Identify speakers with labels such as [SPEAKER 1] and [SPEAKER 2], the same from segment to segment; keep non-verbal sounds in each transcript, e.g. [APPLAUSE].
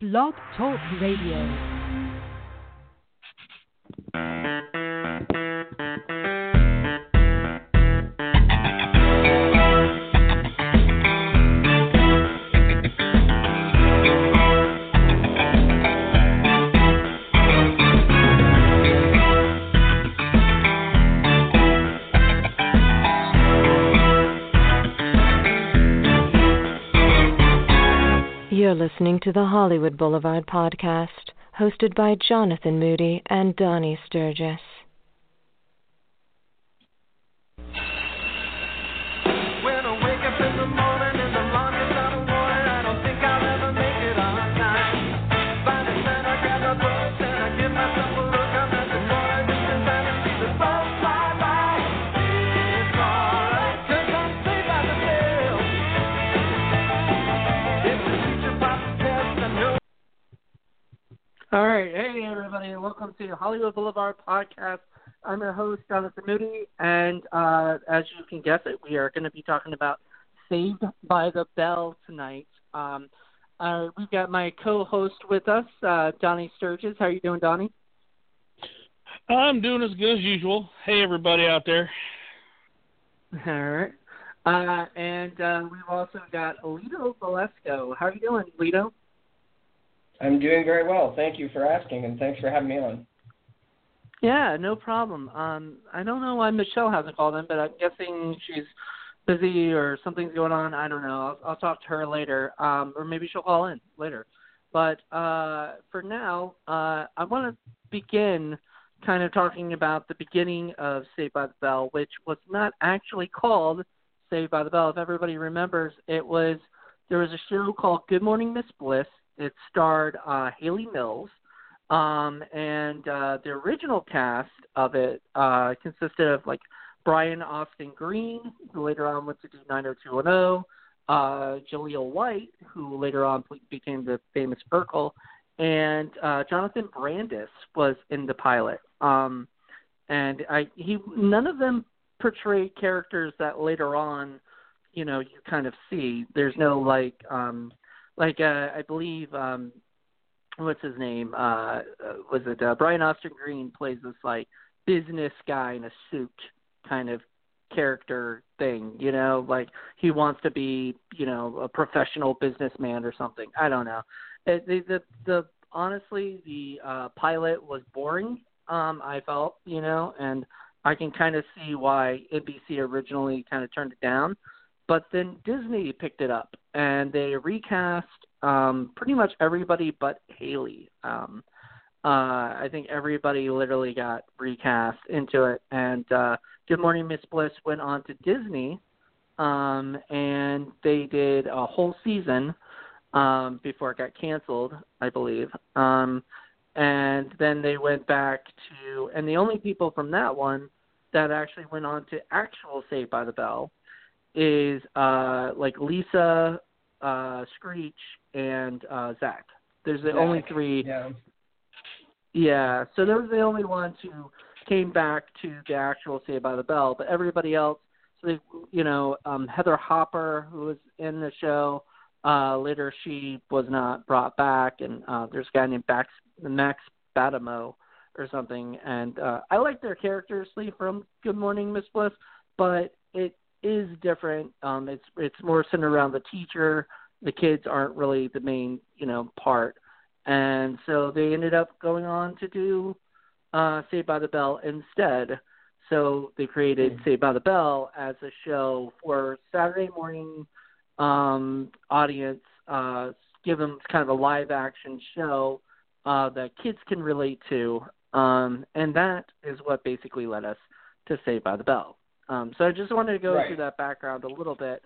[SPEAKER 1] Blog Talk Radio. Listening to the Hollywood Boulevard podcast, hosted by Jonathan Moody and Donnie
[SPEAKER 2] Sturges.
[SPEAKER 3] All right, hey everybody, welcome to Hollywood Boulevard podcast. I'm your host Jonathan Moody, and uh, as you can guess it, we are going to be talking about Saved by the Bell tonight. Um, uh, we've got my co-host with us, uh, Donnie Sturges. How are you doing, Donnie?
[SPEAKER 4] I'm doing as good as usual. Hey, everybody out there.
[SPEAKER 3] All right, uh, and uh, we've also got Alito Velasco. How are you doing, Alito?
[SPEAKER 5] I'm doing very well. Thank you for asking, and thanks for having me on.
[SPEAKER 3] Yeah, no problem. Um, I don't know why Michele hasn't called in, but I'm guessing she's busy or something's going on. I don't know. I'll, I'll talk to her later, um, or maybe she'll call in later. But uh, for now, uh, I want to begin kind of talking about the beginning of Saved by the Bell, which was not actually called Saved by the Bell. If everybody remembers, it was there was a show called Good Morning Miss Bliss. It starred uh, Hayley Mills, um, and uh, the original cast of it uh, consisted of like Brian Austin Green, who later on went to do 90210, uh, Jaleel White, who later on became the famous Urkel, and uh, Jonathan Brandis was in the pilot. Um, and I he none of them portrayed characters that later on, you know, you kind of see. There's no like um, like uh, I believe um, what's his name? Uh, uh, was it uh, Brian Austin Green plays this like business guy in a suit kind of character thing, you know, like he wants to be, you know, a professional businessman or something. I don't know. It, the, the the honestly the uh pilot was boring. Um, I felt, you know, and I can kind of see why NBC originally kind of turned it down, but then Disney picked it up and they recast um pretty much everybody but Hayley. Um uh I think everybody literally got recast into it and uh Good Morning Miss Bliss went on to Disney um and they did a whole season um before it got canceled, I believe. Um and then they went back to and the only people from that one that actually went on to actual Saved by the Bell is uh like Lisa uh Screech and uh Zach. There's the only three
[SPEAKER 5] Yeah.
[SPEAKER 3] yeah, so those are the only ones who came back to the actual Saved by the Bell, but everybody else, so they, you know, um, Heather Hopper, who was in the show, uh, later she was not brought back, and uh, there's a guy named Max, Max Battimo or something, and uh, I like their characters Lee, from Good Morning Miss Bliss, but it is different. Um, it's it's more centered around the teacher. The kids aren't really the main, you know, part and so they ended up going on to do uh, Saved by the Bell instead. So they created Saved by the Bell as a show for Saturday morning um, audience. Uh, give them kind of a live action show uh, that kids can relate to, um, and that is what basically led us to Saved by the Bell. Um, so I just wanted to go
[SPEAKER 5] Right.
[SPEAKER 3] through that background a little bit,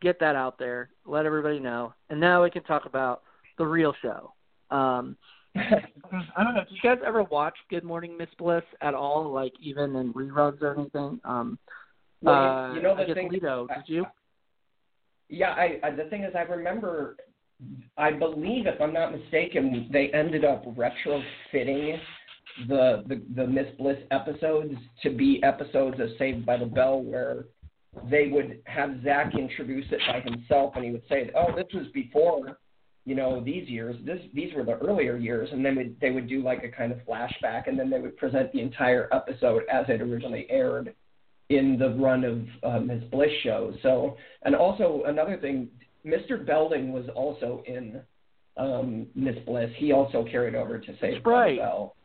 [SPEAKER 3] get that out there, let everybody know, and now we can talk about the real show. Um, [LAUGHS] I don't know. Did you guys ever watch Good Morning Miss Bliss at all? Like even in reruns or anything? Um,
[SPEAKER 5] Well,
[SPEAKER 3] uh,
[SPEAKER 5] you, know
[SPEAKER 3] I
[SPEAKER 5] the
[SPEAKER 3] guess
[SPEAKER 5] thing.
[SPEAKER 3] Lito, did you?
[SPEAKER 5] Yeah, I, I the thing is, I remember. I believe, if I'm not mistaken, they ended up retrofitting the the, the Miss Bliss episodes to be episodes of Saved by the Bell, where they would have Zach introduce it by himself, and he would say, "Oh, this was before you know, these years. This these were the earlier years, and then would, they would do like a kind of flashback, and then they would present the entire episode as it originally aired in the run of uh, Ms. Bliss show. So, and also another thing, Mr. Belding was also in um, Miss Bliss. He also carried over to Save by
[SPEAKER 3] right.
[SPEAKER 5] the Bell.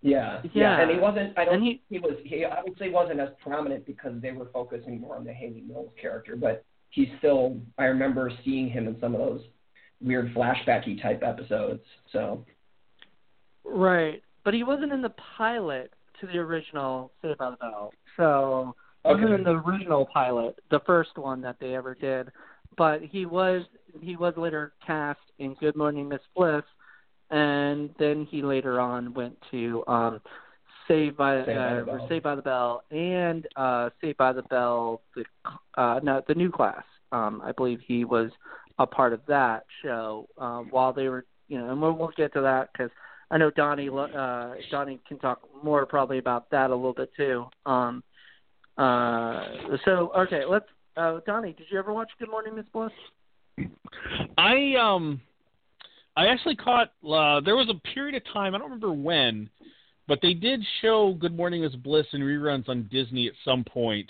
[SPEAKER 5] Yeah,
[SPEAKER 3] Yeah.
[SPEAKER 5] and he wasn't. I don't.
[SPEAKER 3] He-
[SPEAKER 5] he was. He obviously wasn't as prominent because they were focusing more on the Hayley Mills character, but he's still. I remember seeing him in some of those weird flashbacky type episodes. So
[SPEAKER 3] Right. But he wasn't in the pilot to the original Saved by the Bell. So he wasn't in the original pilot, the first one that they ever did. But he was he was later cast in Good Morning Miss Bliss and then he later on went to um Saved by,
[SPEAKER 5] Saved by
[SPEAKER 3] uh,
[SPEAKER 5] the Bell.
[SPEAKER 3] Saved by the Bell and uh Saved by the Bell the uh no the new class. Um I believe he was a part of that show uh, while they were you know and we'll, we'll get to that cuz I know Donnie uh Donnie can talk more probably about that a little bit too. Um uh so okay, let's uh Donnie, did you ever watch Good Morning Miss Bliss?
[SPEAKER 4] I um I actually caught uh there was a period of time, I don't remember when, but they did show Good Morning Miss Bliss in reruns on Disney at some. And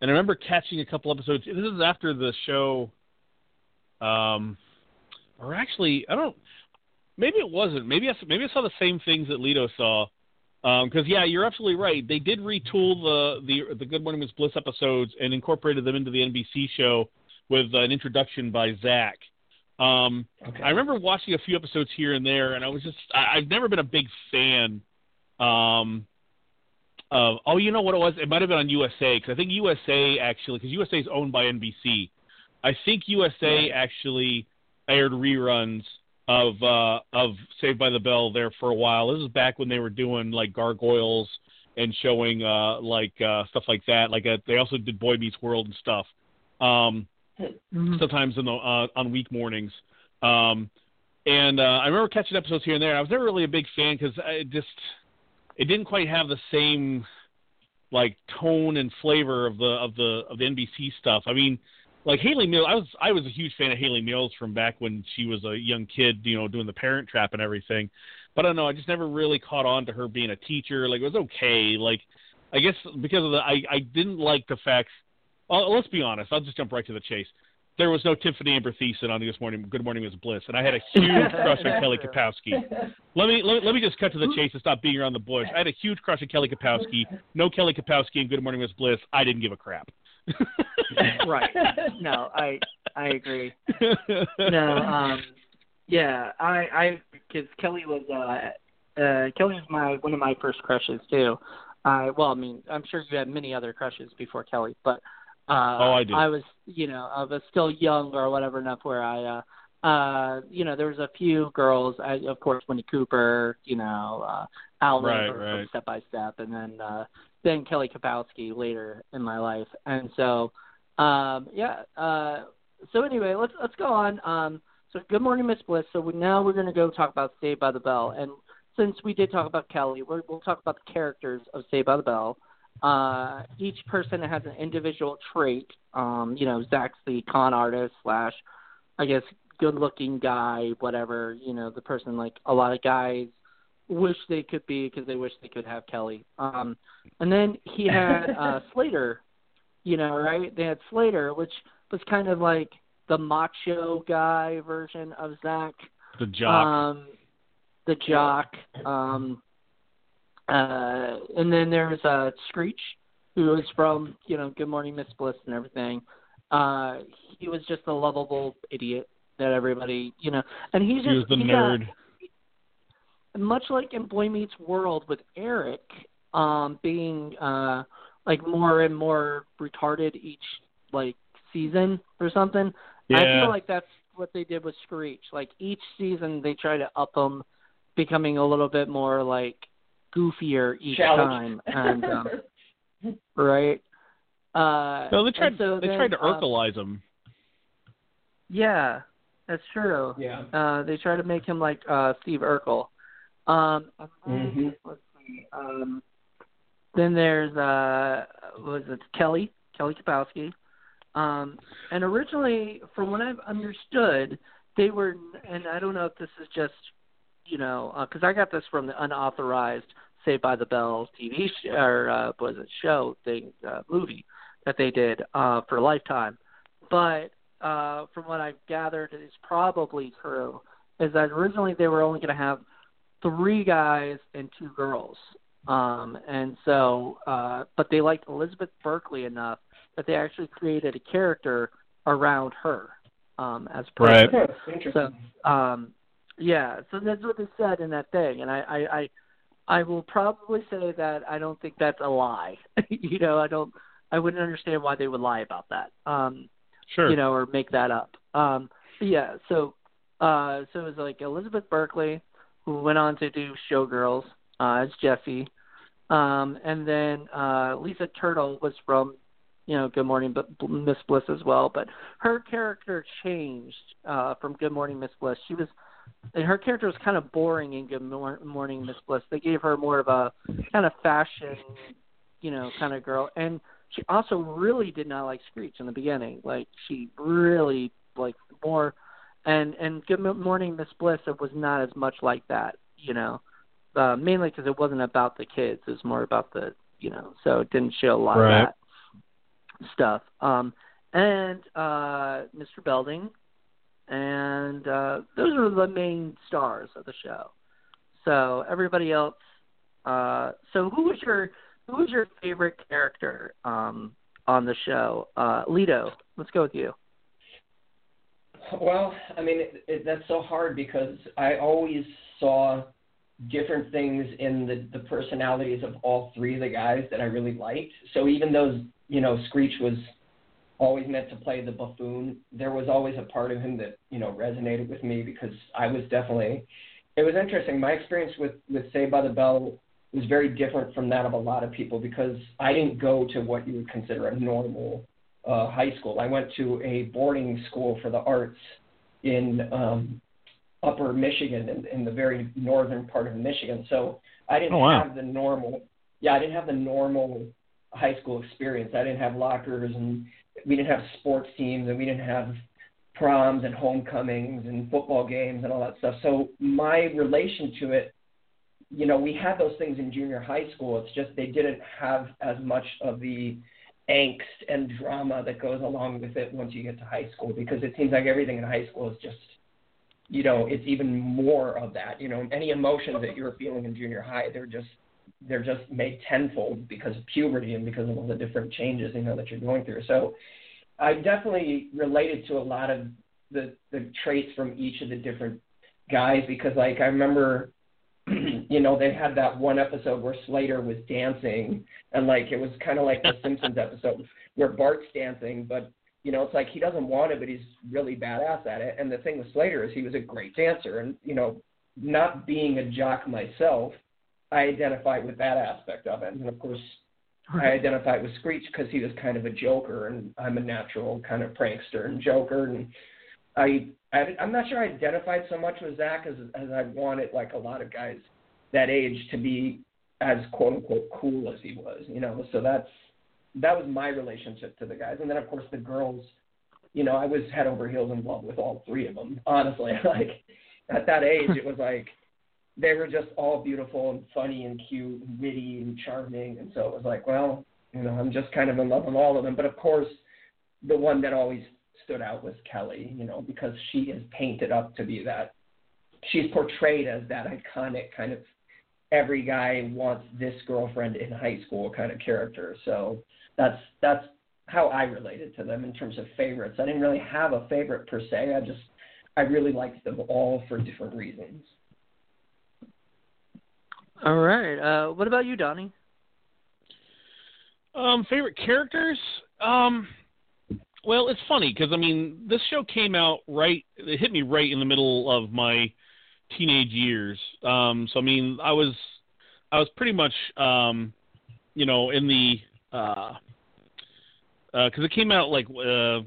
[SPEAKER 4] I remember catching a couple episodes. This is after the show um or actually I don't maybe it wasn't. Maybe I maybe I saw the same things that Lito saw. Because yeah, you're absolutely right. They did retool the the the Good Morning Miss Bliss episodes and incorporated them into the NBC show with an introduction by Zach. Um,
[SPEAKER 5] okay.
[SPEAKER 4] I remember watching a few episodes here and there, and I was just I, I've never been a big fan. Um, of oh, you know what it was? It might have been on USA because I think USA actually because USA is owned by NBC. I think USA actually aired reruns of uh of Saved by the Bell there for a while. This is back when they were doing like gargoyles and showing uh like uh stuff like that. Like uh, they also did Boy Meets World and stuff. Um sometimes in the uh, on week mornings. Um, and uh, I remember catching episodes here and there. I was never really a big fan because it just it didn't quite have the same like tone and flavor of the of the of the NBC stuff. I mean, like Hayley Mills, I was I was a huge fan of Hayley Mills from back when she was a young kid, you know, doing the Parent Trap and everything. But I don't know, I just never really caught on to her being a teacher. Like it was okay. Like I guess because of the I I didn't like the fact. Well, let's be honest. I'll just jump right to the chase. There was no Tiffani Amber Thiessen on this morning. Good Morning Miss Bliss, and I had a huge [LAUGHS] crush on Kelly Kapowski. Let me, let me let me just cut to the chase and stop beating around the bush. I had a huge crush on Kelly Kapowski. No Kelly Kapowski in Good Morning Miss Bliss. I didn't give a crap. [LAUGHS]
[SPEAKER 3] right. No, I I agree. No, um yeah, I I cuz Kelly was uh uh Kelly was my one of my first crushes too. I well, I mean, I'm sure you had many other crushes before Kelly, but uh
[SPEAKER 4] Oh, I did.
[SPEAKER 3] I was, you know, I was still young or whatever enough where I uh uh you know, there was a few girls, I of course Winnie Cooper, you know, uh Al
[SPEAKER 4] Right, right.
[SPEAKER 3] from Step by Step and then uh then Kelly Kapowski later in my life. And so um yeah, uh so anyway, let's let's go on. Um so good morning, Miss Bliss. So we, now we're going to go talk about Saved by the Bell, and since we did talk about Kelly, we're, we'll talk about the characters of Saved by the Bell. Uh, each person has an individual trait. Um, you know, Zach's the con artist slash, I guess, good-looking guy, whatever. You know, the person like a lot of guys wish they could be because they wish they could have Kelly. Um, and then he had uh, [LAUGHS] Slater. You know, right? They had Slater, which was kind of like the macho guy version of Zach.
[SPEAKER 4] the jock.
[SPEAKER 3] Um, the jock. Um, uh, and then there's uh, Screech, who was from you know Good Morning Miss Bliss and everything. Uh, he was just a lovable idiot that everybody you know, and he's just
[SPEAKER 4] he was the
[SPEAKER 3] he got-
[SPEAKER 4] nerd.
[SPEAKER 3] much like in Boy Meets World with Eric, um, being uh like more and more retarded each like season or something. I feel like that's what they did with Screech. Like each season they try to up him, becoming a little bit more like goofier each
[SPEAKER 5] Challenge.
[SPEAKER 3] time, and um, [LAUGHS] right. Uh,
[SPEAKER 4] No, they tried.
[SPEAKER 3] so
[SPEAKER 4] they
[SPEAKER 3] then,
[SPEAKER 4] tried to
[SPEAKER 3] um,
[SPEAKER 4] Urkelize him.
[SPEAKER 3] Yeah, that's true.
[SPEAKER 5] yeah.
[SPEAKER 3] Uh, they try to make him like uh, Steve Urkel. Um, and then,
[SPEAKER 5] Mhm.
[SPEAKER 3] Let's see. Um, then there's uh, what was it Kelly Kelly Kapowski. Um, and originally, from what I've understood, they were, and I don't know if this is just, you know, because I got this from the unauthorized Saved by the Bell TV sh- or uh, was it show thing uh, movie that they did uh, for a Lifetime, but uh, from what I've gathered is probably true is that originally they were only going to have three guys and two girls. Um, and so, uh, but they liked Elizabeth Berkley enough that they actually created a character around her um, as a person.
[SPEAKER 4] Right.
[SPEAKER 5] Interesting.
[SPEAKER 3] So, um, yeah, so that's what they said in that thing, and I, I, I, I will probably say that I don't think that's a lie. [LAUGHS] you know, I don't, I wouldn't understand why they would lie about that. Um,
[SPEAKER 4] Sure.
[SPEAKER 3] you know, or make that up. Um, yeah, so uh, so it was like Elizabeth Berkley, who went on to do Showgirls uh, as Jessie, um, and then uh, Lisa Turtle was from, you know, Good Morning B- Miss Bliss as well. But her character changed uh, from Good Morning Miss Bliss. She was, and her character was kind of boring in Good Mor- Morning Miss Bliss. They gave her more of a kind of fashion, you know, kind of girl, and she also really did not like Screech in the beginning. Like she really like more, and and Good Morning Miss Bliss it was not as much like that, you know, uh, mainly because it wasn't about the kids. It was more about the you know, so it didn't show a lot
[SPEAKER 4] Right.
[SPEAKER 3] of that stuff. Um, and uh, Mr. Belding, and uh, those are the main stars of the show. So everybody else. Uh, so who was your who was your favorite character um, on the show? Uh, Lito, let's go with you.
[SPEAKER 5] Well, I mean, it, it, that's so hard because I always saw different things in the the personalities of all three of the guys that I really liked. So even though you know Screech was always meant to play the buffoon, there was always a part of him that you know resonated with me because I was definitely. It was interesting. My experience with with Saved by the Bell was very different from that of a lot of people because I didn't go to what you would consider a normal uh, high school. I went to a boarding school for the arts in um, Upper Michigan, in, in the very northern part of Michigan. So I didn't
[SPEAKER 4] Oh, wow.
[SPEAKER 5] have the normal. Yeah, I didn't have the normal high school experience. I didn't have lockers, and we didn't have sports teams, and we didn't have proms and homecomings and football games and all that stuff. So my relation to it you know, we had those things in junior high school. It's just they didn't have as much of the angst and drama that goes along with it once you get to high school because it seems like everything in high school is just, you know, it's even more of that. You know, any emotions that you're feeling in junior high, they're just they're just made tenfold because of puberty and because of all the different changes you know that you're going through. So I definitely related to a lot of the the traits from each of the different guys because like I remember [CLEARS THROAT] you know, they had that one episode where Slater was dancing, and like it was kind of like the Simpsons episode where Bart's dancing, but you know, it's like he doesn't want it, but he's really badass at it. And the thing with Slater is he was a great dancer, and you know, not being a jock myself, I identified with that aspect of it. And of course, I identified with Screech because he was kind of a joker, and I'm a natural kind of prankster and joker, and I, I I'm not sure I identified so much with Zach as as I wanted like a lot of guys that age to be as quote unquote cool as he was, you know. So that's that was my relationship to the guys, and then of course the girls. You know, I was head over heels in love with all three of them. Honestly, [LAUGHS] like at that age, it was like they were just all beautiful and funny and cute and witty and charming, and so it was like, well, you know, I'm just kind of in love with all of them. But of course, the one that always stood out was Kelly, you know, because she is painted up to be that. She's portrayed as that iconic kind of every guy wants this girlfriend in high school kind of character. So that's that's how I related to them in terms of favorites. I didn't really have a favorite per se. I just I really liked them all for different reasons.
[SPEAKER 3] All right. Uh, what about you, Donnie?
[SPEAKER 4] Um, favorite characters? Um, well, it's funny because I mean, this show came out right. It hit me right in the middle of my teenage years. Um, so I mean, I was, I was pretty much, um, you know, in the, uh, because it came out like, uh,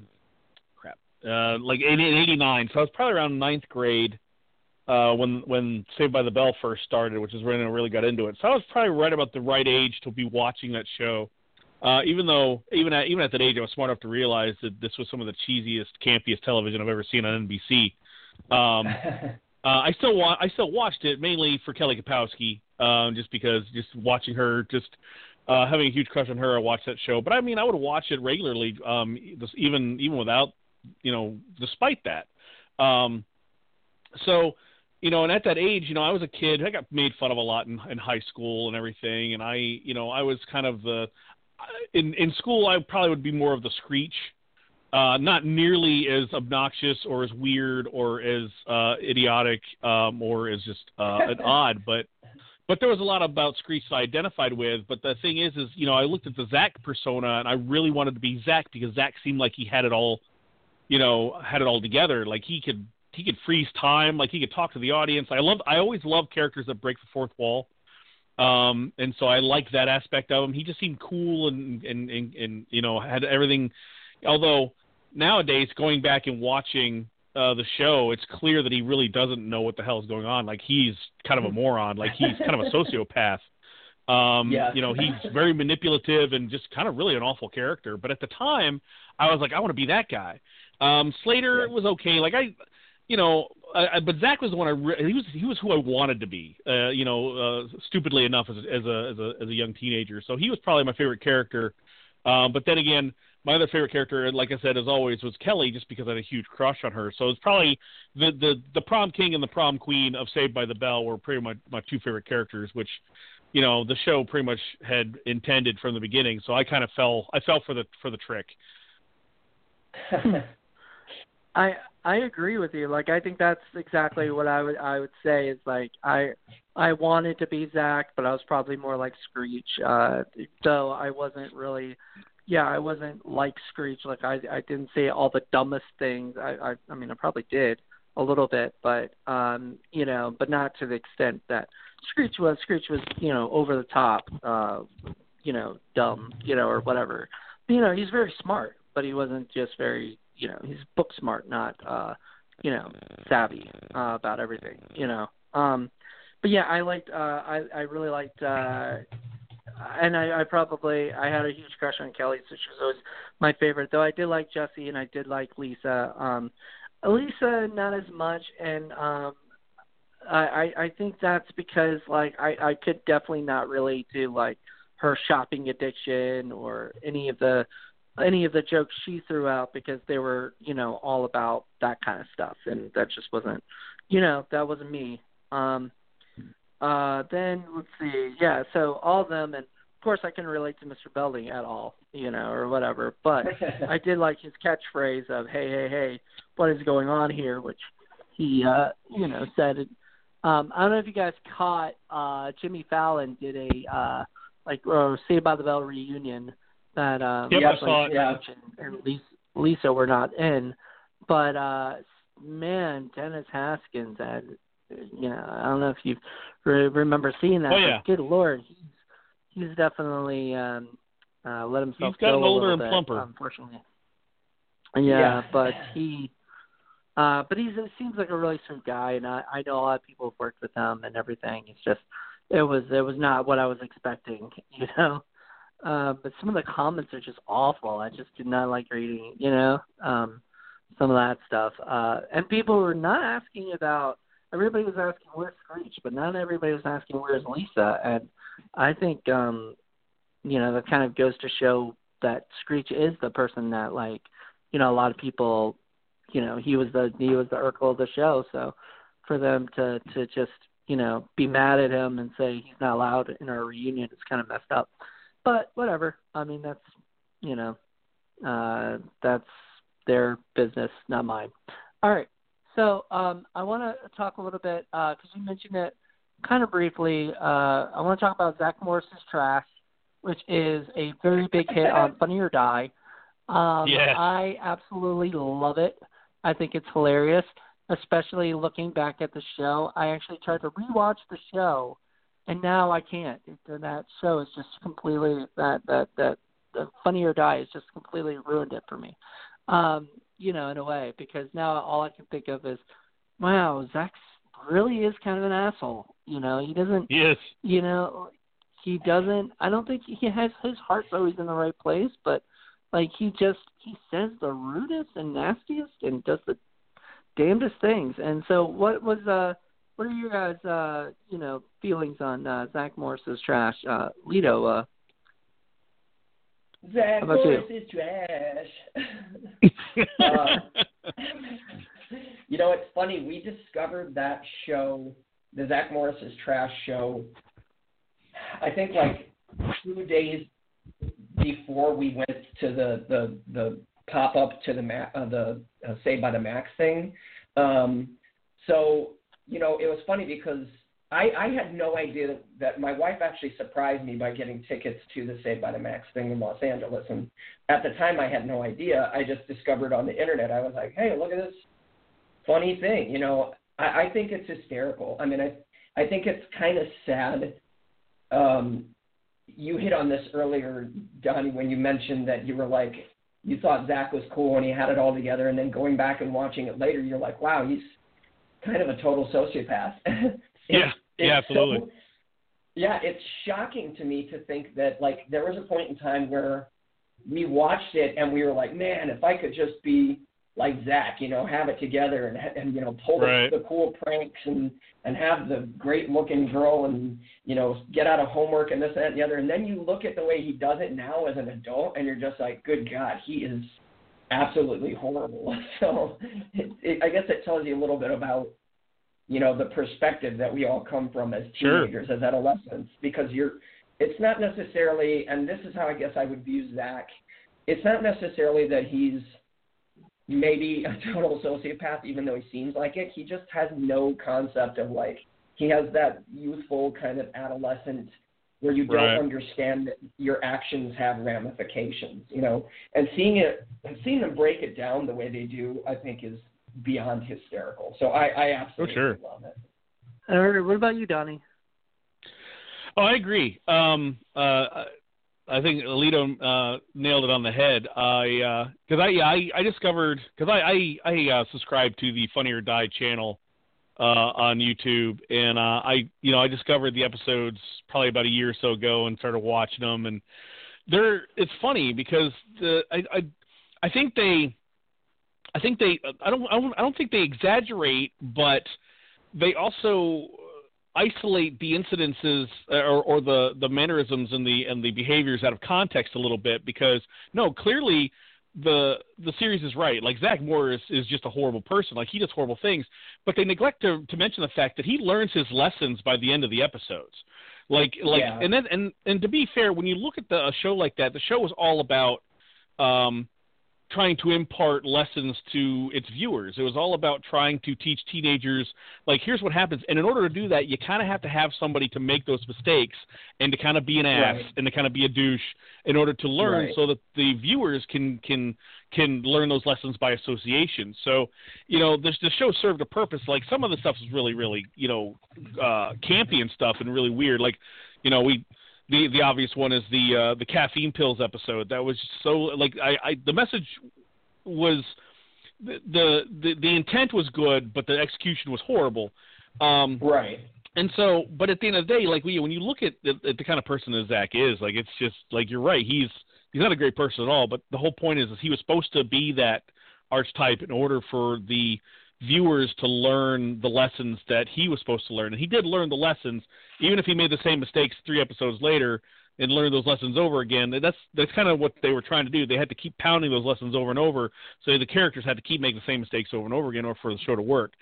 [SPEAKER 4] crap, uh, like in, in '89. So I was probably around ninth grade. Uh, when when Saved by the Bell first started, which is when I really got into it, so I was probably right about the right age to be watching that show. Uh, even though even at even at that age, I was smart enough to realize that this was some of the cheesiest, campiest television I've ever seen on NBC. Um, [LAUGHS] uh, I still wa- I still watched it mainly for Kelly Kapowski, um, just because just watching her, just uh, having a huge crush on her. I watched that show, but I mean, I would watch it regularly, um, even even without, you know, despite that. Um, so, you know, and at that age, you know, I was a kid. I got made fun of a lot in, in high school and everything, and I, you know, I was kind of the in in school. I probably would be more of the screech uh, not nearly as obnoxious or as weird or as uh, idiotic um, or as just uh, an [LAUGHS] odd, but but there was a lot about Screech I identified with. But the thing is, is you know I looked at the Zach persona and I really wanted to be Zach because Zach seemed like he had it all, you know, had it all together. Like he could he could freeze time, like he could talk to the audience. I love I always love characters that break the fourth wall. Um, and so I liked that aspect of him. He just seemed cool and, and, and, and you know, had everything although nowadays going back and watching uh, the show, it's clear that he really doesn't know what the hell is going on. Like he's kind of a moron. Like he's kind of a [LAUGHS] sociopath. Um,
[SPEAKER 5] Yeah.
[SPEAKER 4] you know, he's very manipulative and just kind of really an awful character. But at the time, I was like, I want to be that guy. Um, Slater
[SPEAKER 5] Yeah.
[SPEAKER 4] was okay. Like I, you know, I, I- but Zach was the one I re- he was he was who I wanted to be. Uh, you know, uh, stupidly enough as as a as a as a young teenager. So he was probably my favorite character. Um, but then again, my other favorite character, like I said, as always, was Kelly, just because I had a huge crush on her. So it's probably the the the prom king and the prom queen of Saved by the Bell were pretty much my two favorite characters, which you know the show pretty much had intended from the beginning. So I kind of fell I fell for the for the trick. [LAUGHS]
[SPEAKER 3] I I agree with you. Like I think that's exactly what I would I would say is like I I wanted to be Zach, but I was probably more like Screech. Uh though I wasn't really yeah, I wasn't like Screech. Like I I didn't say all the dumbest things. I I I mean I probably did a little bit, but um, you know, but not to the extent that Screech was. Screech was, you know, over the top, uh, you know, dumb, you know, or whatever. You know, he's very smart, but he wasn't just very, you know, he's book smart, not uh, you know, savvy uh, about everything, you know. Um but yeah, I liked uh I I really liked uh and I, I probably I had a huge crush on Kelly, so she was always my favorite. Though I did like Jessie and I did like Lisa. Um Lisa not as much and um I, I think that's because like I I could definitely not relate to like her shopping addiction or any of the any of the jokes she threw out because they were you know all about that kind of stuff and that just wasn't you know that wasn't me um uh then let's see yeah so all of them and of course I can relate to Mr. Belding at all you know or whatever but [LAUGHS] I did like his catchphrase of "Hey, hey, hey, what is going on here?" which he, uh, you know, said. It. Um, I don't know if you guys caught uh, Jimmy Fallon did a uh, like or Saved by the Bell reunion that uh,
[SPEAKER 4] Yep, I
[SPEAKER 3] Screech
[SPEAKER 4] saw it.
[SPEAKER 5] Yeah.
[SPEAKER 3] and, and Lisa, Lisa were not in, but uh, man, Dennis Haskins had. You know, I don't know if you re- remember seeing that.
[SPEAKER 4] Oh, yeah.
[SPEAKER 3] but good lord, he's he's definitely um, uh, let himself
[SPEAKER 4] He's gotten
[SPEAKER 3] go a
[SPEAKER 4] older
[SPEAKER 3] little
[SPEAKER 4] and
[SPEAKER 3] bit,
[SPEAKER 4] plumper.
[SPEAKER 3] unfortunately. Yeah,
[SPEAKER 5] Yeah.
[SPEAKER 3] but he, uh, but he's it seems like a really sweet guy, and I I know a lot of people have worked with him and everything. It's just it was it was not what I was expecting, [LAUGHS] you know. Uh, but some of the comments are just awful. I just did not like reading, you know, um, some of that stuff. Uh, and people were not asking about. Everybody was asking where's Screech, but not everybody was asking where's Lisa. And I think, um, you know, that kind of goes to show that Screech is the person that like you know, a lot of people, you know, he was the he was the Urkel of the show. So for them to to just you know be mad at him and say he's not allowed in our reunion is kind of messed up. But whatever. I mean, that's you know, uh, that's their business, not mine. All right. So um, I want to talk a little bit because you mentioned it kind of briefly. Uh, I want to talk about Zach Morris's Trash, which is a very big hit on Funny or Die. Um,
[SPEAKER 4] Yes.
[SPEAKER 3] I absolutely love it. I think it's hilarious, especially looking back at the show. I actually tried to rewatch the show, and now I can't. That show is just completely that that that the Funny or Die has just completely ruined it for me. Um, you know, in a way, because now all I can think of is, wow, Zach really is kind of an asshole. You know, he doesn't
[SPEAKER 4] Yes.
[SPEAKER 3] you know, he doesn't. I don't think he has his heart's always in the right place, but like he just he says the rudest and nastiest and does the damnedest things. And so, what was uh, what are your guys uh, you know, feelings on uh, Zach Morris's trash? Uh, Lito, uh,
[SPEAKER 5] Zach
[SPEAKER 3] about you?
[SPEAKER 5] Morris is trash. [LAUGHS] uh, you know, it's funny. We discovered that show, the Zach Morris's Trash show. I think like two days before we went to the the the pop up to the Ma- uh, the uh, Say by the Max thing. Um, so you know, it was funny because I, I had no idea that, my wife actually surprised me by getting tickets to the Saved by the Max thing in Los Angeles. And at the time, I had no idea. I just discovered on the internet. I was like, hey, look at this funny thing. You know, I, I think it's hysterical. I mean, I I think it's kind of sad. Um, you hit on this earlier, Donnie, when you mentioned that you were like, you thought Zach was cool and he had it all together, and then going back and watching it later, you're like, wow, he's kind of a total sociopath. [LAUGHS]
[SPEAKER 4] Yeah, yeah, absolutely.
[SPEAKER 5] So, yeah, it's shocking to me to think that like there was a point in time where we watched it and we were like, man, if I could just be like Zach, you know, have it together and and you know pull
[SPEAKER 4] Right.
[SPEAKER 5] the, the cool pranks and and have the great looking girl and you know get out of homework and this that and the other. And then you look at the way he does it now as an adult, and you're just like, good God, he is absolutely horrible. [LAUGHS] So it, it, I guess it tells you a little bit about you know the perspective that we all come from as
[SPEAKER 4] Sure.
[SPEAKER 5] teenagers as adolescents because you're it's not necessarily and this is how I guess I would view Zach it's not necessarily that he's maybe a [LAUGHS] total sociopath even though he seems like it he just has no concept of like he has that youthful kind of adolescent where you don't
[SPEAKER 4] Right.
[SPEAKER 5] understand that your actions have ramifications you know and seeing it seeing them break it down the way they do I think is beyond hysterical so I I absolutely
[SPEAKER 4] sure.
[SPEAKER 5] love it
[SPEAKER 3] or what about you, Donnie?
[SPEAKER 4] Oh, I agree. Um, uh, I think Alito uh, nailed it on the head. I because I yeah I, I discovered because I I, I uh, subscribe to the Funny or Die channel uh, on YouTube, and uh, I you know I discovered the episodes probably about a year or so ago and started watching them, and they're it's funny because the I I, I think they I think they I don't I don't I don't think they exaggerate, but they also isolate the incidences or, or the the mannerisms and the and the behaviors out of context a little bit because no clearly the the series is right. Like Zach Morris is just a horrible person. Like he does horrible things but they neglect to to mention the fact that he learns his lessons by the end of the episodes. Like like
[SPEAKER 5] Yeah.
[SPEAKER 4] and then and and to be fair when you look at the a show like that the show was all about um trying to impart lessons to its viewers. It was all about trying to teach teenagers like here's what happens. And in order to do that, you kind of have to have somebody to make those mistakes and to kind of be an ass
[SPEAKER 5] Right.
[SPEAKER 4] and to kind of be a douche in order to learn
[SPEAKER 5] Right.
[SPEAKER 4] so that the viewers can can can learn those lessons by association. So, you know, this the show served a purpose. Like some of the stuff is really really, you know, uh campy and stuff and really weird. Like, you know, we the the obvious one is the uh, the caffeine pills episode. That was so like I, I the message was the, the the the intent was good, but the execution was horrible. Um,
[SPEAKER 5] right
[SPEAKER 4] and so, but at the end of the day, like we, when you look at the, at the kind of person that Zach is, like it's just like you're right. He's he's not a great person at all. But the whole point is, is he was supposed to be that archetype in order for the viewers to learn the lessons that he was supposed to learn, and he did learn the lessons, even if he made the same mistakes three episodes later and learned those lessons over again. That's that's kind of what they were trying to do. They had to keep pounding those lessons over and over, so the characters had to keep making the same mistakes over and over again, in order for the show to work.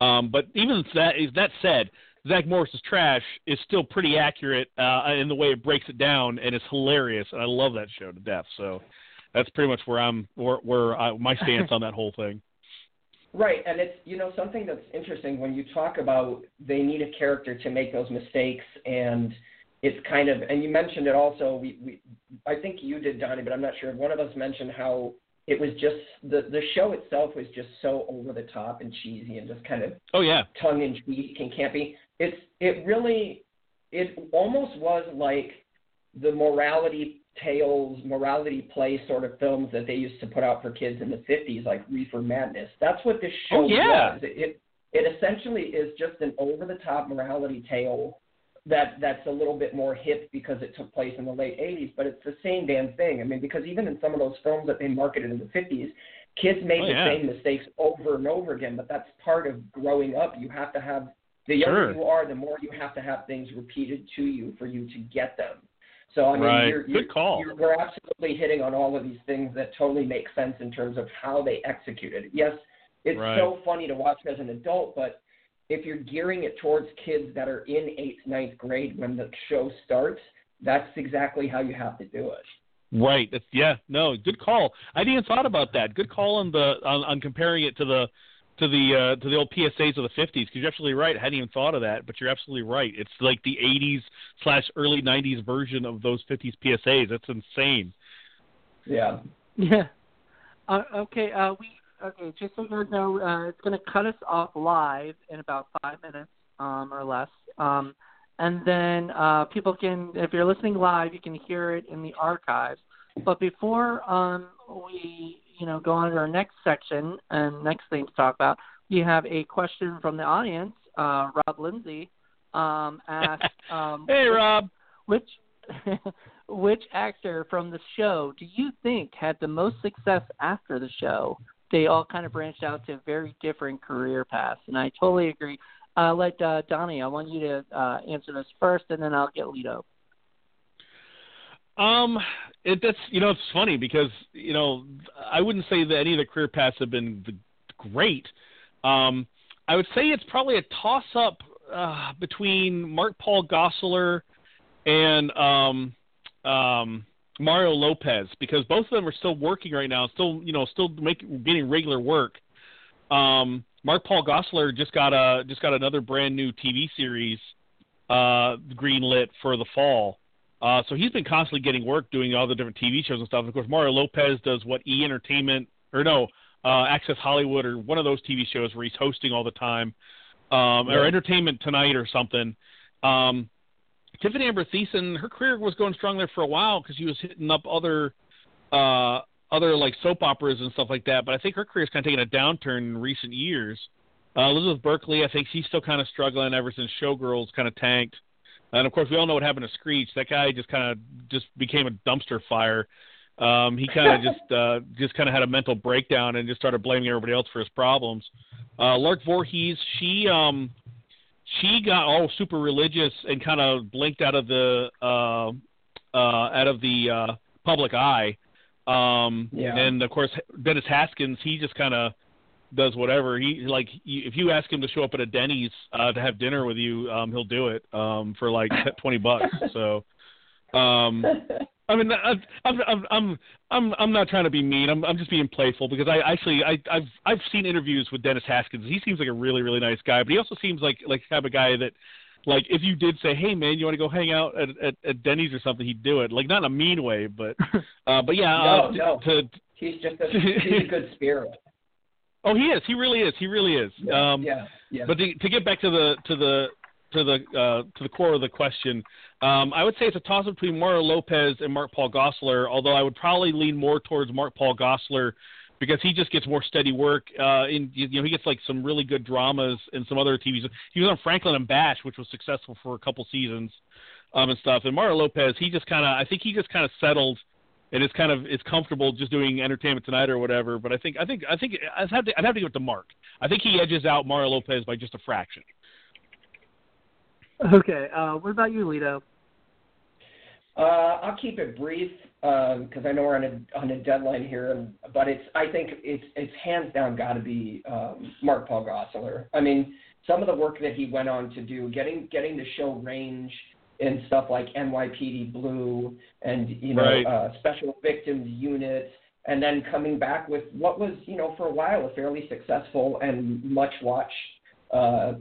[SPEAKER 4] Um, but even that that said, Zach Morris's trash is still pretty accurate uh, in the way it breaks it down, and it's hilarious. And I love that show to death. So that's pretty much where I'm where, where I, my stance on that whole thing.
[SPEAKER 5] Right, and it's you know something that's interesting when you talk about they need a character to make those mistakes, and it's kind of and you mentioned it also. We, we I think you did, Donnie, but I'm not sure. One of us mentioned how it was just the the show itself was just so over the top and cheesy and just kind of
[SPEAKER 4] Oh yeah,
[SPEAKER 5] tongue in cheek and campy. It's it really it almost was like the morality tales, morality play sort of films that they used to put out for kids in the fifties, like Reefer Madness. That's what this oh, show
[SPEAKER 4] Oh, yeah.
[SPEAKER 5] was. It, it essentially is just an over the top morality tale that that's a little bit more hip because it took place in the late eighties, but it's the same damn thing. I mean, because even in some of those films that they marketed in the fifties, Kids made
[SPEAKER 4] Oh,
[SPEAKER 5] the
[SPEAKER 4] yeah.
[SPEAKER 5] same mistakes over and over again, but that's part of growing up. You have to have the younger
[SPEAKER 4] Sure.
[SPEAKER 5] you are, the more you have to have things repeated to you for you to get them. So I mean,
[SPEAKER 4] Right.
[SPEAKER 5] you're, you're,
[SPEAKER 4] call.
[SPEAKER 5] You're, we're absolutely hitting on all of these things that totally make sense in terms of how they executed it. Yes, it's
[SPEAKER 4] Right.
[SPEAKER 5] so funny to watch as an adult, but if you're gearing it towards kids that are in eighth, ninth grade when the show starts, that's exactly how you have to do it.
[SPEAKER 4] Right. That's yeah. No, good call. I even thought about that. Good call on the on, on comparing it to the to the uh, to the old PSAs of the 50s because you're absolutely right. I hadn't even thought of that, but you're absolutely right. It's like the 80s slash early 90s version of those 50s PSAs. That's insane.
[SPEAKER 5] Yeah.
[SPEAKER 3] Yeah. Uh, okay. Uh, we okay. Just so you guys know, uh, it's going to cut us off live in about five minutes, um, or less. Um, and then uh, people can, if you're listening live, you can hear it in the archives. But before um, we, you know, go on to our next section and next thing to talk about, we have a question from the audience. Uh, Rob Lindsay um, [LAUGHS] asked, um,
[SPEAKER 4] Hey, Rob.
[SPEAKER 3] which [LAUGHS] which actor from the show do you think had the most success after the show? They all kind of branched out to very different career paths, and I totally agree. Uh, let uh, Donnie, I want you to uh, answer this first, and then I'll get Lito.
[SPEAKER 4] Um, it that's you know it's funny because you know I wouldn't say that any of the career paths have been great. Um, I would say it's probably a toss up uh, between Mark Paul Gosselaar and um, um, Mario Lopez because both of them are still working right now, still you know still making getting regular work. Um, Mark Paul Gosselaar just got a just got another brand new TV series uh, greenlit for the fall. Uh, so he's been constantly getting work doing all the different TV shows and stuff. And of course, Mario Lopez does what E Entertainment or no uh, Access Hollywood or one of those TV shows where he's hosting all the time, um, or Entertainment Tonight or something. Um, Tiffani Amber Thiessen, her career was going strong there for a while because she was hitting up other uh, other like soap operas and stuff like that. But I think her career's kind of taken a downturn in recent years. Uh, Elizabeth Berkley, I think she's still kind of struggling ever since Showgirls kind of tanked. And of course, we all know what happened to Screech. That guy just kind of just became a dumpster fire. Um, he kind of [LAUGHS] just uh, just kind of had a mental breakdown and just started blaming everybody else for his problems. Uh, Lark Voorhees, she um, she got all super religious and kind of blinked out of the uh, uh, out of the uh, public eye. Um,
[SPEAKER 5] Yeah.
[SPEAKER 4] And of course, Dennis Haskins, he just kind of does whatever. He like you- if you ask him to show up at a Denny's uh, to have dinner with you, um, he'll do it um, for like twenty bucks. So. Um, I mean, I- I'm I'm I'm I'm I'm not trying to be mean. I'm I'm just being playful because I actually I I've I've seen interviews with Dennis Haskins. He seems like a really really nice guy, but he also seems like like the type of guy that like if you did say, "Hey man, you want to go hang out at, at at Denny's or something," he'd do it. Like not in a mean way, but [LAUGHS] uh but yeah,
[SPEAKER 5] No,
[SPEAKER 4] uh,
[SPEAKER 5] no.
[SPEAKER 4] to
[SPEAKER 5] he's just a [LAUGHS] he's a good spirit.
[SPEAKER 4] Oh, he is. He really is. He really is.
[SPEAKER 5] Yeah,
[SPEAKER 4] um
[SPEAKER 5] yeah, yeah.
[SPEAKER 4] But to, to get back to the to the to the uh, to the core of the question, um, I would say it's a toss up between Mario Lopez and Mark Paul Gosselaar. Although I would probably lean more towards Mark Paul Gosselaar because he just gets more steady work. Uh, in you know he gets like some really good dramas and some other TV. shows. He was on Franklin and Bash, which was successful for a couple seasons um, and stuff. And Mario Lopez, he just kind of I think he just kind of settled and it's kind of it's comfortable just doing Entertainment Tonight or whatever. But I think I think I think I'd have to I'd have to give it to Mark. I think he edges out Mario Lopez by just a fraction.
[SPEAKER 3] Okay. Uh, what about you, Lito?
[SPEAKER 5] Uh, I'll keep it brief because I know we're on a on a deadline here, and, but it's I think it's it's hands down got to be um, Mark Paul Gosselaar. I mean, some of the work that he went on to do, getting getting the show range in stuff like NYPD Blue and you know
[SPEAKER 4] Right.
[SPEAKER 5] uh, Special Victims Unit, and then coming back with what was you know for a while a fairly successful and much watched uh,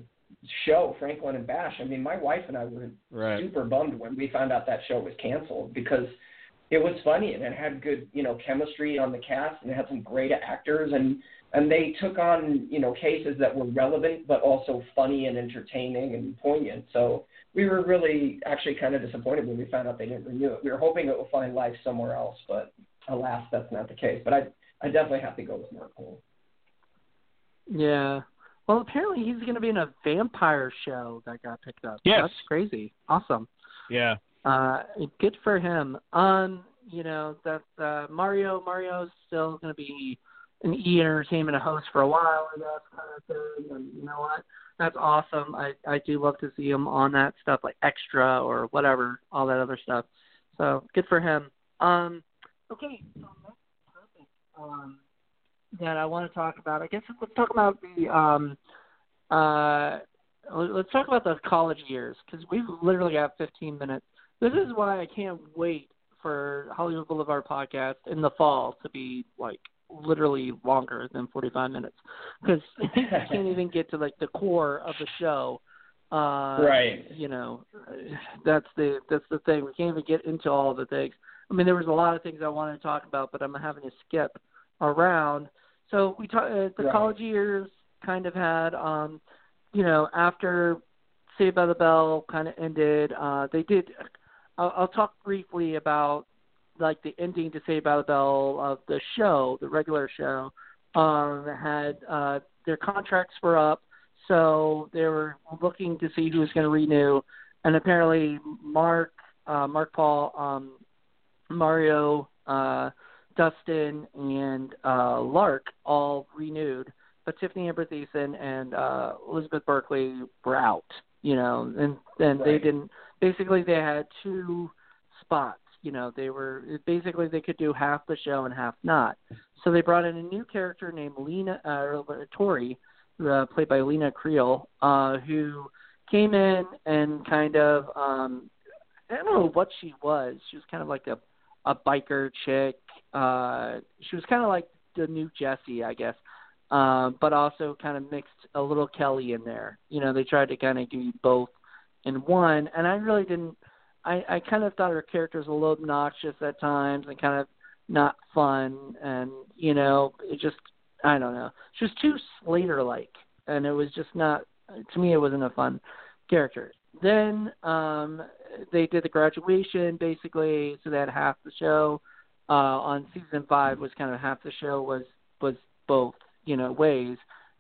[SPEAKER 5] show, Franklin and Bash. I mean, my wife and I were
[SPEAKER 4] Right.
[SPEAKER 5] super bummed when we found out that show was canceled because it was funny and it had good, you know, chemistry on the cast and it had some great actors and and they took on, you know, cases that were relevant but also funny and entertaining and poignant. So we were really actually kind of disappointed when we found out they didn't renew it. We were hoping it would find life somewhere else, but alas, that's not the case. But I I definitely have to go with Mark Paul.
[SPEAKER 3] Yeah. Well, apparently he's going to be in a vampire show that got picked up.
[SPEAKER 4] Yes.
[SPEAKER 3] That's crazy. Awesome.
[SPEAKER 4] Yeah.
[SPEAKER 3] Uh, good for him. Um, you know that uh, Mario Mario's still going to be an E Entertainment host for a while, I guess, kind of thing. And you know what? That's awesome. I I do love to see him on that stuff like extra or whatever, all that other stuff. So good for him. Um, okay, so um, that I want to talk about. I guess let's talk about the um, uh, let's talk about the college years because we literally have 15 minutes. This is why I can't wait for Hollywood Boulevard podcast in the fall to be like literally longer than 45 minutes because [LAUGHS] you can't even get to like the core of the show. Uh,
[SPEAKER 5] Right.
[SPEAKER 3] You know, [SIGHS] that's the that's the thing. We can't even get into all the things. I mean, there was a lot of things I wanted to talk about, but I'm having to skip around. So we talk uh, the
[SPEAKER 5] Right.
[SPEAKER 3] college years kind of had, um, you know, after Saved by the Bell kind of ended. Uh, they did. I'll, I'll talk briefly about like the ending to Saved by the Bell of the show, the regular show. Um, had uh, their contracts were up, so they were looking to see who was going to renew, and apparently Mark, uh, Mark Paul, um, Mario, uh, Dustin, and uh, Lark all renewed, but Tiffani Amber Thiessen and uh, Elizabeth Berkley were out. You know, and and they didn't. Basically, they had two spots. You know, they were basically they could do half the show and half not. So they brought in a new character named Lena uh, or Tori, uh, played by Leanna Creel, uh, who came in and kind of um, I don't know what she was. She was kind of like a a biker chick. Uh, she was kind of like the new Jessie, I guess, um, but also kind of mixed a little Kelly in there. You know, they tried to kind of do both in one, and I really didn't. I, I kind of thought her character was a little obnoxious at times and kind of not fun, and you know, it just I don't know. She was too Slater like, and it was just not. To me, it wasn't a fun character. Then um, they did the graduation basically, so had half the show. Uh, on season five was kind of half the show was was both you know ways,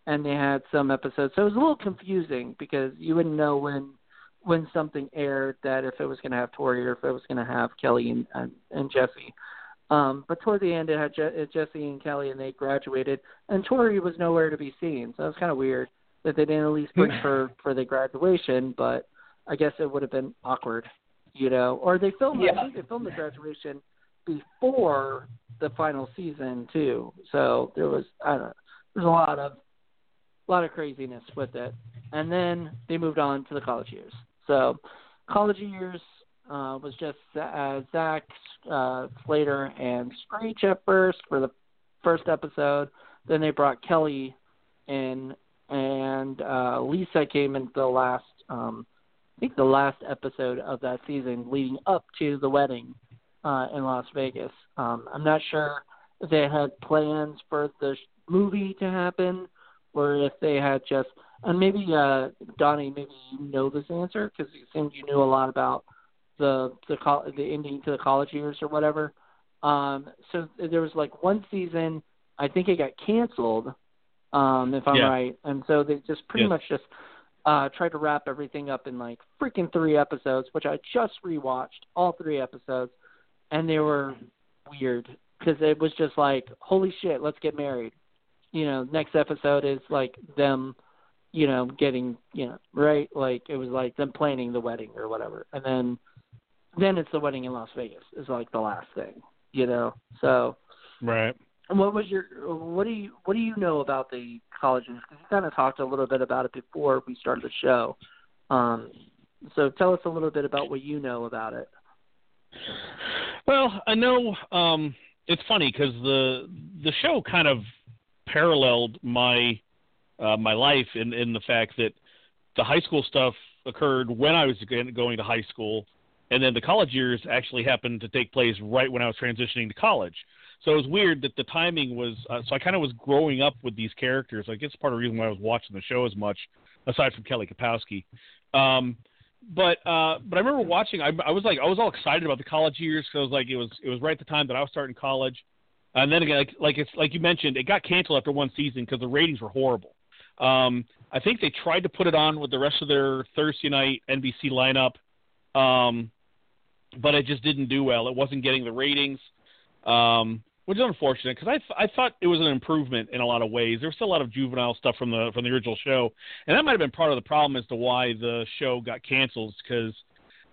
[SPEAKER 3] and they had some episodes. So it was a little confusing because you wouldn't know when when something aired that if it was going to have Tori or if it was going to have Kelly and and, and Jessie. Um, but toward the end, it had Je- Jessie and Kelly, and they graduated, and Tori was nowhere to be seen. So it was kind of weird that they didn't at least bring [LAUGHS] her for the graduation. But I guess it would have been awkward, you know. Or they filmed, I
[SPEAKER 5] Yeah.
[SPEAKER 3] think they filmed the graduation before the final season too. So there was, I don't know, there's a lot of, a lot of craziness with it. And then they moved on to the college years. So college years uh, was just uh, Zach, uh, Slater, and Screech at first for the first episode. Then they brought Kelly in, and uh, Lisa came in the last, um, I think the last episode of that season, leading up to the wedding uh, in Las Vegas. Um, I'm not sure if they had plans for the movie to happen, or if they had just. And maybe uh, Donnie, maybe you know this answer because it seemed you knew a lot about the the the ending to the college years or whatever. Um, so there was like one season, I think it got canceled, um, if I'm
[SPEAKER 4] Yeah.
[SPEAKER 3] right, and so they just pretty
[SPEAKER 4] Yes.
[SPEAKER 3] much just uh, tried to wrap everything up in like freaking three episodes, which I just rewatched all three episodes, and they were weird because it was just like, holy shit, let's get married. You know, next episode is like them, you know, getting, you know, right? Like it was like them planning the wedding or whatever, and then then it's the wedding in Las Vegas is like the last thing, you know. So,
[SPEAKER 4] Right.
[SPEAKER 3] And what was your what do you what do you know about the colleges? Because you kind of talked a little bit about it before we started the show. Um, so tell us a little bit about what you know about it.
[SPEAKER 4] Well, I know um, it's funny because the the show kind of paralleled my uh, my life in in the fact that the high school stuff occurred when I was going to high school, and then the college years actually happened to take place right when I was transitioning to college. So it was weird that the timing was. Uh, so I kind of was growing up with these characters. I guess part of the reason why I was watching the show as much, aside from Kelly Kapowski. Um, but uh, but I remember watching. I, I was like, I was all excited about the college years because I was like, it was it was right at the time that I was starting college. And then again, like, like it's like you mentioned, it got canceled after one season because the ratings were horrible. Um, I think they tried to put it on with the rest of their Thursday night NBC lineup, um, but it just didn't do well. It wasn't getting the ratings. Um, which is unfortunate because I th- I thought it was an improvement in a lot of ways. There was still a lot of juvenile stuff from the from the original show, and that might have been part of the problem as to why the show got canceled because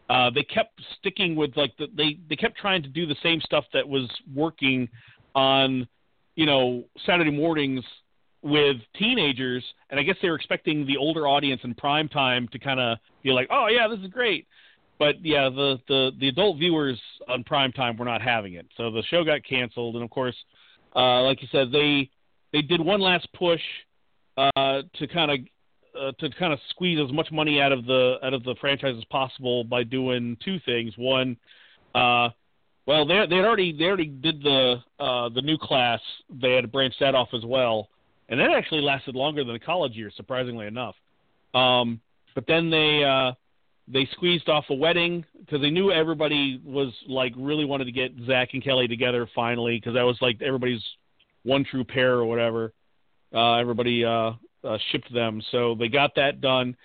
[SPEAKER 4] uh, they kept sticking with like the, they they kept trying to do the same stuff that was working on you know Saturday mornings with teenagers, and I guess they were expecting the older audience in prime time to kind of be like, oh yeah, this is great. But yeah, the, the the adult viewers on prime time were not having it, so the show got canceled. And of course, uh, like you said, they they did one last push uh, to kind of uh, to kind of squeeze as much money out of the out of the franchise as possible by doing two things. One, uh, well, they they already they already did the uh, the new class. They had branched that off as well, and that actually lasted longer than the college year, surprisingly enough. Um, but then they uh, they squeezed off a wedding because they knew everybody was like really wanted to get Zach and Kelly together finally because that was like everybody's one true pair or whatever. Uh, everybody uh, uh, shipped them, so they got that done.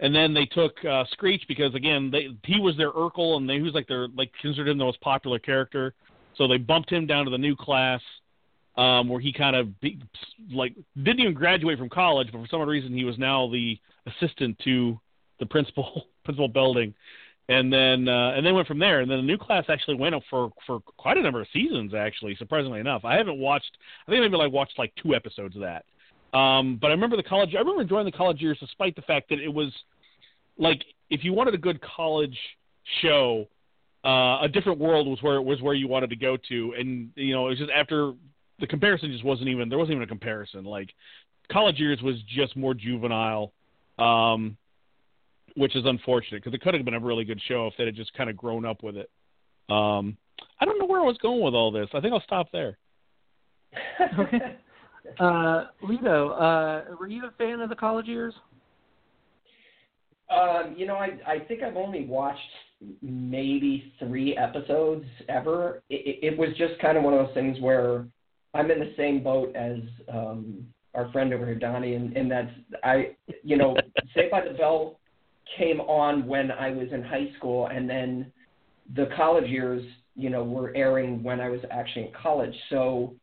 [SPEAKER 4] And then they took uh, Screech because again, they, he was their Urkel, and they, he was like their like considered him the most popular character. So they bumped him down to the new class, um, where he kind of be, like didn't even graduate from college, but for some reason he was now the assistant to the principal [LAUGHS] principal Belding, and then uh, and then went from there. And then the new class actually went up for for quite a number of seasons. Actually, surprisingly enough, I haven't watched. I think maybe like watched like two episodes of that. Um, but I remember the college. I remember enjoying the college years, despite the fact that it was like if you wanted a good college show, uh, a different world was where was where you wanted to go to, and you know it was just after the comparison just wasn't even there wasn't even a comparison. Like college years was just more juvenile, um, which is unfortunate because it could have been a really good show if they had just kind of grown up with it. Um, I don't know where I was going with all this. I think I'll stop there.
[SPEAKER 3] Okay. [LAUGHS] Uh, Lito, uh, were you a fan of the college years?
[SPEAKER 5] Um, you know, I I think I've only watched maybe three episodes ever. It, it, it was just kind of one of those things where I'm in the same boat as um, our friend over here, Donnie, and, and that's I, you know, Saved by the Bell came on when I was in high school, and then the college years, you know, were airing when I was actually in college. So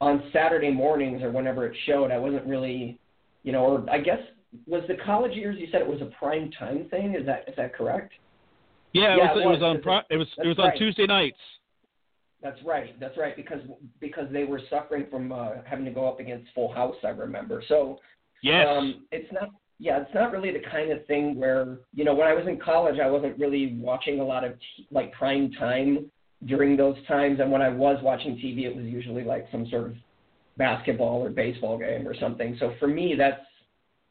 [SPEAKER 5] on Saturday mornings or whenever it showed, I wasn't really, you know, or I guess was the college years. You said it was a prime time thing. Is that is that correct?
[SPEAKER 4] Yeah, it
[SPEAKER 5] Yeah,
[SPEAKER 4] was,
[SPEAKER 5] it
[SPEAKER 4] it was
[SPEAKER 5] was,
[SPEAKER 4] on
[SPEAKER 5] it-
[SPEAKER 4] it was it was on
[SPEAKER 5] right.
[SPEAKER 4] Tuesday nights.
[SPEAKER 5] That's right. That's right. Because because they were suffering from uh, having to go up against Full House. I remember. So
[SPEAKER 4] Yes.
[SPEAKER 5] um, it's not. Yeah, it's not really the kind of thing where you know when I was in college, I wasn't really watching a lot of t- like prime time during those times, and when I was watching TV, it was usually like some sort of basketball or baseball game or something. So for me, that's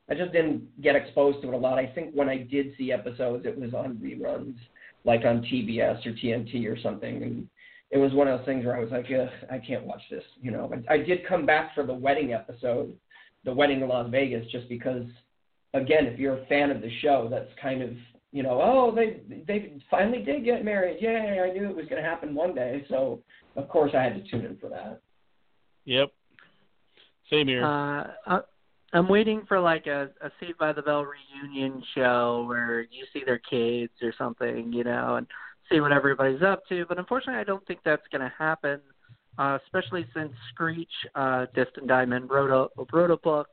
[SPEAKER 5] I just didn't get exposed to it a lot. I think when I did see episodes, it was on reruns, like on TBS or TNT or something, and it was one of those things where I was like, Ugh, I can't watch this. You know, I, I did come back for the wedding episode, the wedding in Las Vegas, just because, again, if you're a fan of the show, that's kind of you know, oh, they they finally did get married. Yay! I knew it was going to happen one day, so of course I had to tune in for that.
[SPEAKER 4] Yep. Same here.
[SPEAKER 3] Uh, I, I'm waiting for like a, a Saved by the Bell reunion show where you see their kids or something, you know, and see what everybody's up to. But unfortunately, I don't think that's going to happen, uh, especially since Screech, uh, Dustin Diamond, wrote a, wrote a book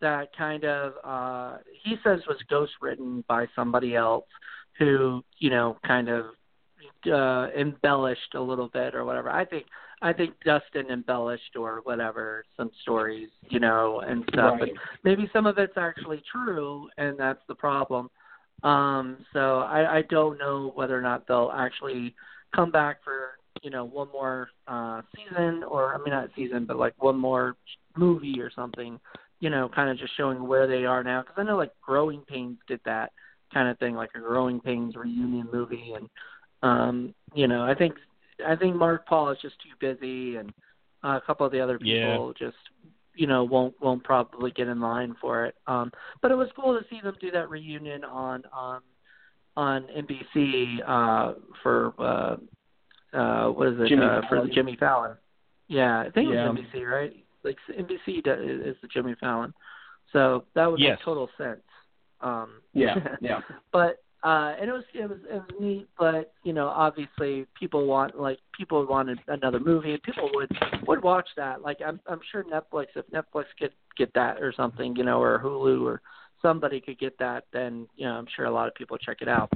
[SPEAKER 3] that kind of, uh, he says was ghostwritten by somebody else who, you know, kind of uh, embellished a little bit or whatever. I think I think Dustin embellished or whatever some stories, you know, and stuff.
[SPEAKER 5] Right.
[SPEAKER 3] And maybe some of it's actually true, and that's the problem. Um, so I, I don't know whether or not they'll actually come back for you know one more uh, season, or I mean not season, but like one more movie or something. You know, kind of just showing where they are now. Because I know like Growing Pains did that kind of thing, like a Growing Pains reunion movie, and um, you know, I think I think Mark Paul is just too busy, and uh, a couple of the other people just you know won't won't probably get in line for it. Um, but it was cool to see them do that reunion on on on NBC uh, for uh, uh, what is it
[SPEAKER 5] Jimmy
[SPEAKER 3] uh, for the
[SPEAKER 5] Fallon.
[SPEAKER 3] Jimmy Fallon? Yeah, I think it was NBC, right? Like NBC is the Jimmy Fallon, so that would
[SPEAKER 4] Yes.
[SPEAKER 3] make total sense. Um,
[SPEAKER 5] Yeah, [LAUGHS] yeah.
[SPEAKER 3] but uh, and it was it was it was neat, but you know, obviously, people want like people wanted another movie, and people would would watch that. Like I'm I'm sure Netflix, if Netflix could get that or something, you know, or Hulu or somebody could get that, then you know, I'm sure a lot of people check it out.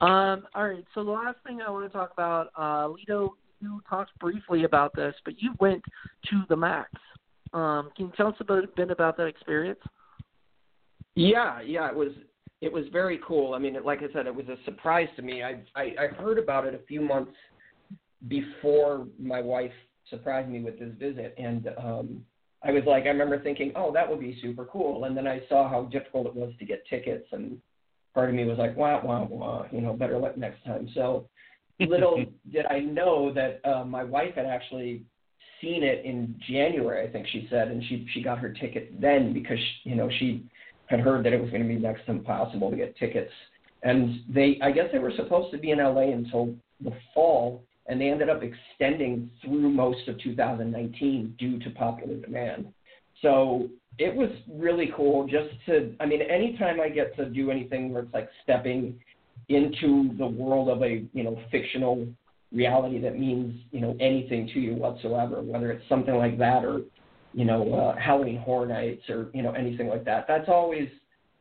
[SPEAKER 3] Um, all right, so the last thing I want to talk about, uh, Lito, you talked briefly about this, but you went to the Max. Um, can you tell us a bit about that experience?
[SPEAKER 5] Yeah, yeah, it was it was very cool. I mean, like I said, it was a surprise to me. I I, I heard about it a few months before my wife surprised me with this visit, and um, I was like, I remember thinking, oh, that would be super cool. And then I saw how difficult it was to get tickets, and part of me was like, wah wah wah, you know, better luck next time. So little [LAUGHS] did I know that uh, my wife had actually seen it in January, I think she said, and she she got her ticket then because you know she had heard that it was going to be next to impossible to get tickets. And they, I guess they were supposed to be in LA until the fall, and they ended up extending through most of 2019 due to popular demand. So it was really cool just to, I mean, anytime I get to do anything where it's like stepping into the world of a, you know, fictional reality that means, you know, anything to you whatsoever, whether it's something like that or you know, uh, Halloween Horror Nights or, you know, anything like that. That's always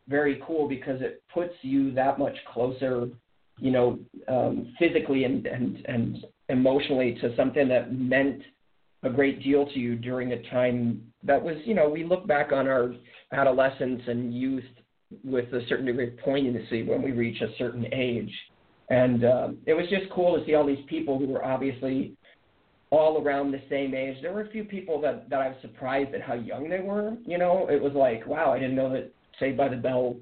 [SPEAKER 5] very cool because it puts you that much closer, you know, um, physically and, and, and emotionally to something that meant a great deal to you during a time that was, you know, we look back on our adolescence and youth with a certain degree of poignancy when we reach a certain age. And um, it was just cool to see all these people who were obviously all around the same age. There were a few people that that I was surprised at how young they were. You know, it was like, wow, I didn't know that Saved by the Bell,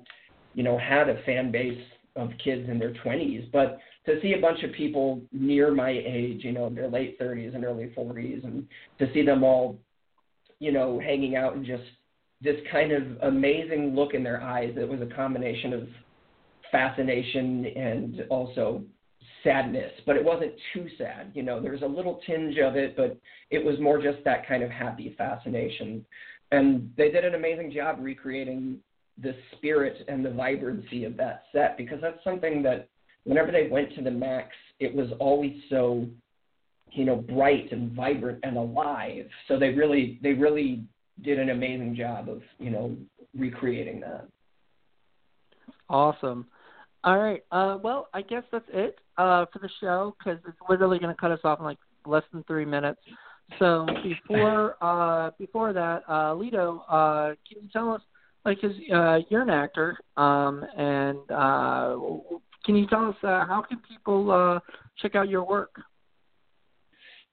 [SPEAKER 5] you know, had a fan base of kids in their 20s. But to see a bunch of people near my age, you know, in their late 30s and early 40s, and to see them all, you know, hanging out and just this kind of amazing look in their eyes. It was a combination of fascination and also sadness, but it wasn't too sad. You know, there was a little tinge of it, but it was more just that kind of happy fascination. And they did an amazing job recreating the spirit and the vibrancy of that set because that's something that whenever they went to the max, it was always so, you know, bright and vibrant and alive. So they really they really did an amazing job of, you know, recreating that.
[SPEAKER 3] Awesome. All right. Uh, well, I guess that's it uh, for the show because it's literally going to cut us off in like less than three minutes. So before [LAUGHS] uh, before that, uh, Lito, uh, can you tell us, like, cause, uh, you're an actor, um, and uh, can you tell us uh, how can people uh, check out your work?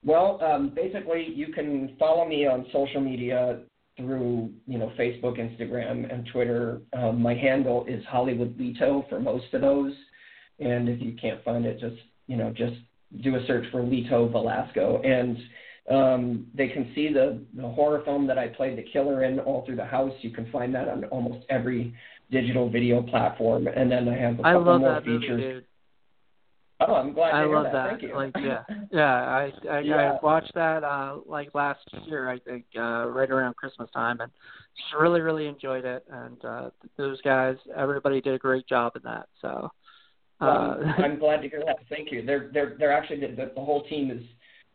[SPEAKER 5] Well, um, basically, you can follow me on social media through you know Facebook, Instagram, and Twitter. Um, my handle is Hollywood Lito for most of those, and if you can't find it, just you know just do a search for Lito Velasco, and um, they can see the the horror film that I played the killer in all through the house. You can find that on almost every digital video platform, and then I have a couple more
[SPEAKER 3] that
[SPEAKER 5] features.
[SPEAKER 3] movie.
[SPEAKER 5] Oh, I'm glad.
[SPEAKER 3] I love
[SPEAKER 5] that.
[SPEAKER 3] that.
[SPEAKER 5] Thank you.
[SPEAKER 3] Like, yeah, [LAUGHS] yeah. I I,
[SPEAKER 5] Yeah.
[SPEAKER 3] I watched that uh like last year, I think, uh right around Christmas time, and just really, really enjoyed it. And uh those guys, everybody did a great job in that. So, uh,
[SPEAKER 5] Um, [LAUGHS] I'm glad to hear that. Thank you. They're they're they're actually the, the the whole team is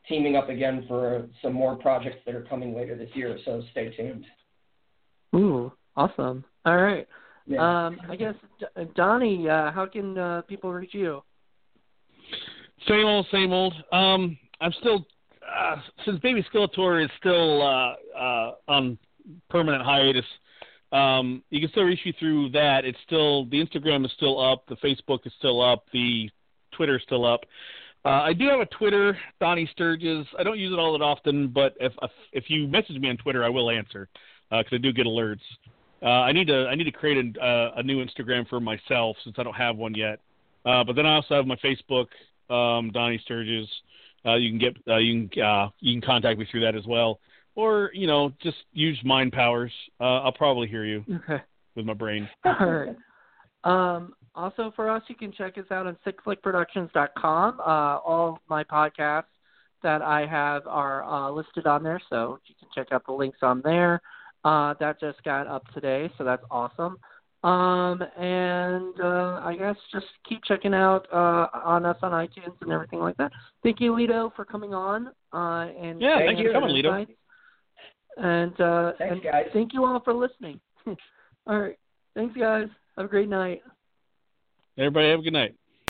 [SPEAKER 5] teaming up again for some more projects that are coming later this year. So stay tuned.
[SPEAKER 3] ooh, awesome. All right.
[SPEAKER 5] Yeah.
[SPEAKER 3] Um, I guess Donnie, uh, how can uh, people reach you?
[SPEAKER 4] Same old, same old. Um, I'm still uh, since Baby Skeletor is still uh, uh, on permanent hiatus. Um, you can still reach me through that. It's still the Instagram is still up, the Facebook is still up, the Twitter is still up. Uh, I do have a Twitter, Donnie Sturges. I don't use it all that often, but if if you message me on Twitter, I will answer because I do get alerts. Uh, I need to I need to create a, uh, a new Instagram for myself since I don't have one yet. Uh, but then I also have my Facebook, um, Donnie Sturges. Uh, you can get uh, you can uh, you can contact me through that as well, or you know just use mind powers. Uh, I'll probably hear you [LAUGHS]
[SPEAKER 3] Okay.
[SPEAKER 4] with my brain. [LAUGHS]
[SPEAKER 3] All right. Um, also, for us, you can check us out on sickflickproductions.com. Uh, all my podcasts that I have are uh, listed on there, so you can check out the links on there. Uh, that just got up today, so that's awesome. Um, and uh, I guess just keep checking out uh, on us on iTunes and everything like that. Thank you, Lito, for coming on. Uh, and
[SPEAKER 4] Yeah,
[SPEAKER 5] Thank you.
[SPEAKER 4] for coming, Lito.
[SPEAKER 3] insights. And uh,
[SPEAKER 5] Thanks,
[SPEAKER 3] and
[SPEAKER 5] guys.
[SPEAKER 3] thank you all for listening. [LAUGHS] all right, thanks, guys. Have a great night.
[SPEAKER 4] Everybody have a good night.